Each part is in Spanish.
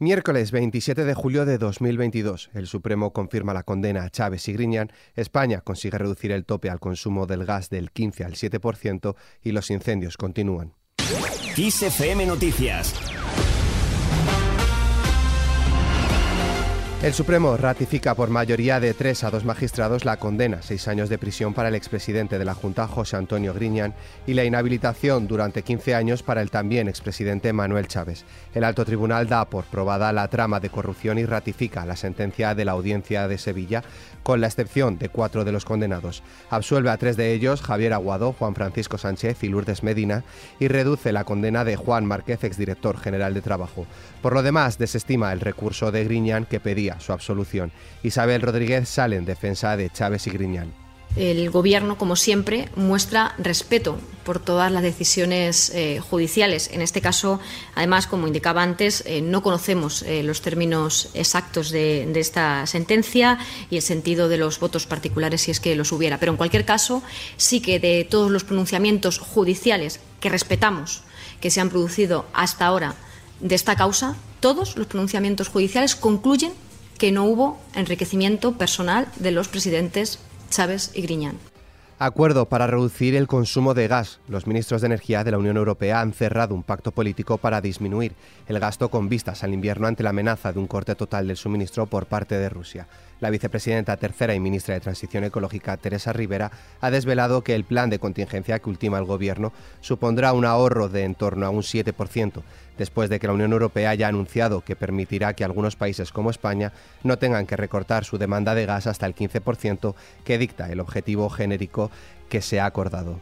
Miércoles 27 de julio de 2022, el Supremo confirma la condena a Chávez y Griñán, España consigue reducir el tope al consumo del gas del 15 al 7% y los incendios continúan. Noticias El Supremo ratifica por mayoría de tres a dos magistrados la condena, seis años de prisión para el expresidente de la Junta, José Antonio Griñán, y la inhabilitación durante 15 años para el también expresidente Manuel Chávez. El alto tribunal da por probada la trama de corrupción y ratifica la sentencia de la audiencia de Sevilla, con la excepción de cuatro de los condenados. Absuelve a tres de ellos, Javier Aguado, Juan Francisco Sánchez y Lourdes Medina, y reduce la condena de Juan Márquez, exdirector general de Trabajo. Por lo demás, desestima el recurso de Griñán que pedía su absolución. Isabel Rodríguez sale en defensa de Chávez y Griñán. El Gobierno, como siempre, muestra respeto por todas las decisiones eh, judiciales. En este caso, además, como indicaba antes, eh, no conocemos eh, los términos exactos de, de, esta sentencia y el sentido de los votos particulares, si es que los hubiera. Pero, en cualquier caso, sí que de todos los pronunciamientos judiciales que respetamos, que se han producido hasta ahora de esta causa, todos los pronunciamientos judiciales concluyen que no hubo enriquecimiento personal de los presidentes Chávez y Griñán. Acuerdo para reducir el consumo de gas. Los ministros de Energía de la Unión Europea han cerrado un pacto político para disminuir el gasto con vistas al invierno ante la amenaza de un corte total del suministro por parte de Rusia. La vicepresidenta tercera y ministra de Transición Ecológica, Teresa Rivera, ha desvelado que el plan de contingencia que ultima el Gobierno supondrá un ahorro de en torno a un 7%, después de que la Unión Europea haya anunciado que permitirá que algunos países como España no tengan que recortar su demanda de gas hasta el 15% que dicta el objetivo genérico que se ha acordado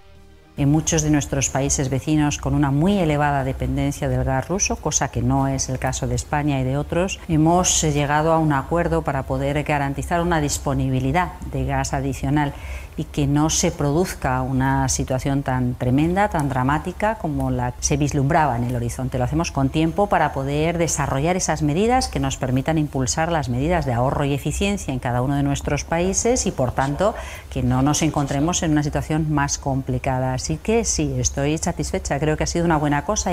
en muchos de nuestros países vecinos con una muy elevada dependencia del gas ruso, cosa que no es el caso de España y de otros, hemos llegado a un acuerdo para poder garantizar una disponibilidad de gas adicional y que no se produzca una situación tan tremenda, tan dramática como la que se vislumbraba en el horizonte. Lo hacemos con tiempo para poder desarrollar esas medidas que nos permitan impulsar las medidas de ahorro y eficiencia en cada uno de nuestros países y, por tanto, que no nos encontremos en una situación más complicada. Así que sí, estoy satisfecha, creo que ha sido una buena cosa.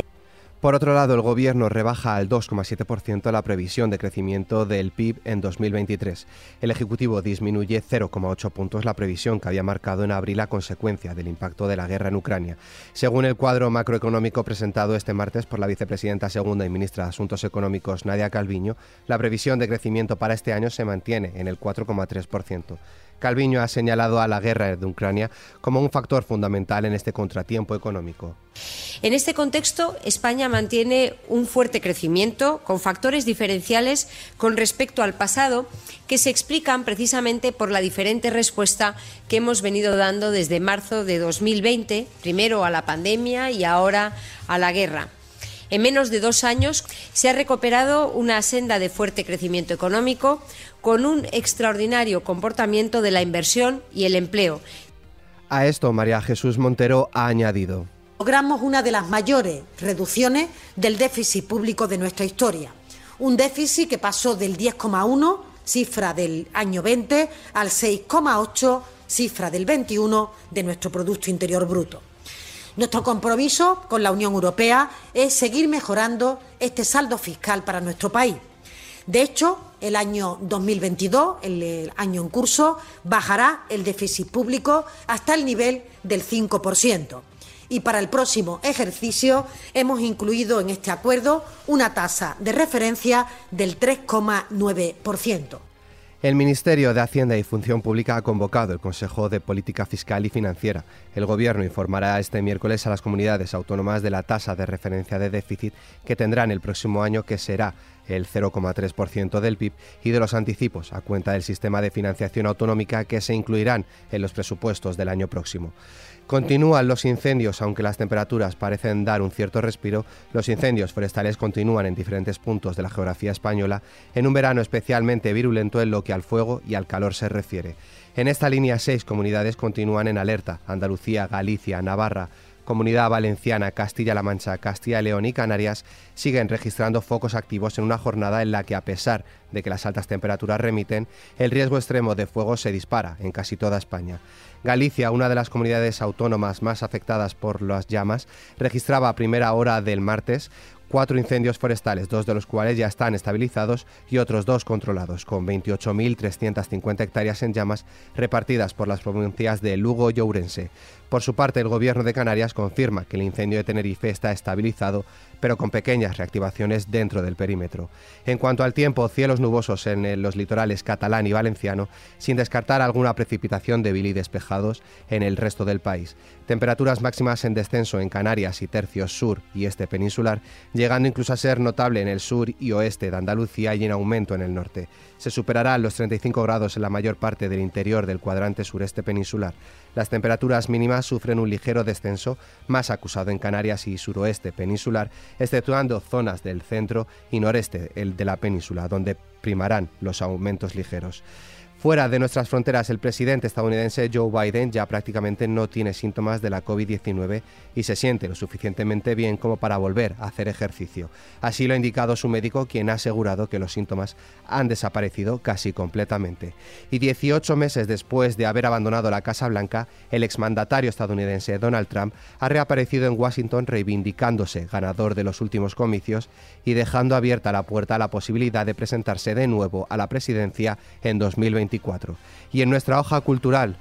Por otro lado, el Gobierno rebaja al 2,7% la previsión de crecimiento del PIB en 2023. El Ejecutivo disminuye 0,8 puntos la previsión que había marcado en abril a consecuencia del impacto de la guerra en Ucrania. Según el cuadro macroeconómico presentado este martes por la vicepresidenta segunda y ministra de Asuntos Económicos Nadia Calviño, la previsión de crecimiento para este año se mantiene en el 4,3%. Calviño ha señalado a la guerra de Ucrania como un factor fundamental en este contratiempo económico. En este contexto, España mantiene un fuerte crecimiento con factores diferenciales con respecto al pasado que se explican precisamente por la diferente respuesta que hemos venido dando desde marzo de 2020, primero a la pandemia y ahora a la guerra. En menos de dos años se ha recuperado una senda de fuerte crecimiento económico con un extraordinario comportamiento de la inversión y el empleo. A esto María Jesús Montero ha añadido. Logramos una de las mayores reducciones del déficit público de nuestra historia. Un déficit que pasó del 10,1, cifra del año 20, al 6,8, cifra del 21 de nuestro Producto Interior Bruto. Nuestro compromiso con la Unión Europea es seguir mejorando este saldo fiscal para nuestro país. De hecho, el año 2022, el, año en curso, bajará el déficit público hasta el nivel del 5%. Y para el próximo ejercicio hemos incluido en este acuerdo una tasa de referencia del 3,9%. El Ministerio de Hacienda y Función Pública ha convocado el Consejo de Política Fiscal y Financiera. El Gobierno informará este miércoles a las comunidades autónomas de la tasa de referencia de déficit que tendrán el próximo año, que será el 0,3% del PIB, y de los anticipos a cuenta del sistema de financiación autonómica que se incluirán en los presupuestos del año próximo. Continúan los incendios, aunque las temperaturas parecen dar un cierto respiro, los incendios forestales continúan en diferentes puntos de la geografía española en un verano especialmente virulento en lo que al fuego y al calor se refiere. En esta línea seis comunidades continúan en alerta, Andalucía, Galicia, Navarra, Comunidad Valenciana, Castilla-La Mancha, Castilla y León y Canarias siguen registrando focos activos en una jornada en la que, a pesar de que las altas temperaturas remiten, el riesgo extremo de fuego se dispara en casi toda España. Galicia, una de las comunidades autónomas más afectadas por las llamas, registraba a primera hora del martes cuatro incendios forestales, dos de los cuales ya están estabilizados y otros dos controlados, con 28.350 hectáreas en llamas repartidas por las provincias de Lugo y Ourense. Por su parte, el gobierno de Canarias confirma que el incendio de Tenerife está estabilizado, pero con pequeñas reactivaciones dentro del perímetro. En cuanto al tiempo, cielos nubosos en los litorales catalán y valenciano, sin descartar alguna precipitación débil y despejados en el resto del país. Temperaturas máximas en descenso en Canarias y tercios sur y este peninsular, llegando incluso a ser notable en el sur y oeste de Andalucía y en aumento en el norte. Se superarán los 35 grados en la mayor parte del interior del cuadrante sureste peninsular. Las temperaturas mínimas sufren un ligero descenso, más acusado en Canarias y suroeste peninsular, exceptuando zonas del centro y noreste el de la península, donde primarán los aumentos ligeros. Fuera de nuestras fronteras, el presidente estadounidense Joe Biden ya prácticamente no tiene síntomas de la COVID-19 y se siente lo suficientemente bien como para volver a hacer ejercicio. Así lo ha indicado su médico, quien ha asegurado que los síntomas han desaparecido casi completamente. Y 18 meses después de haber abandonado la Casa Blanca, el exmandatario estadounidense Donald Trump ha reaparecido en Washington reivindicándose ganador de los últimos comicios y dejando abierta la puerta a la posibilidad de presentarse de nuevo a la presidencia en 2021. Y en nuestra hoja cultural,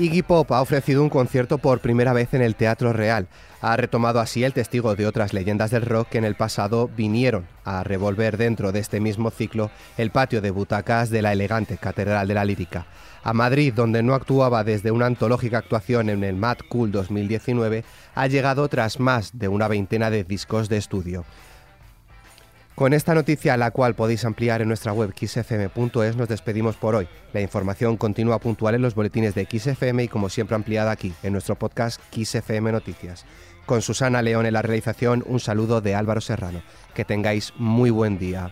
Iggy Pop ha ofrecido un concierto por primera vez en el Teatro Real. Ha retomado así el testigo de otras leyendas del rock que en el pasado vinieron a revolver dentro de este mismo ciclo el patio de butacas de la elegante Catedral de la Lírica. A Madrid, donde no actuaba desde una antológica actuación en el Mad Cool 2019, ha llegado tras más de una veintena de discos de estudio. Con esta noticia, la cual podéis ampliar en nuestra web xfm.es, nos despedimos por hoy. La información continúa puntual en los boletines de XFM y como siempre ampliada aquí, en nuestro podcast XFM Noticias. Con Susana León en la realización, un saludo de Álvaro Serrano. Que tengáis muy buen día.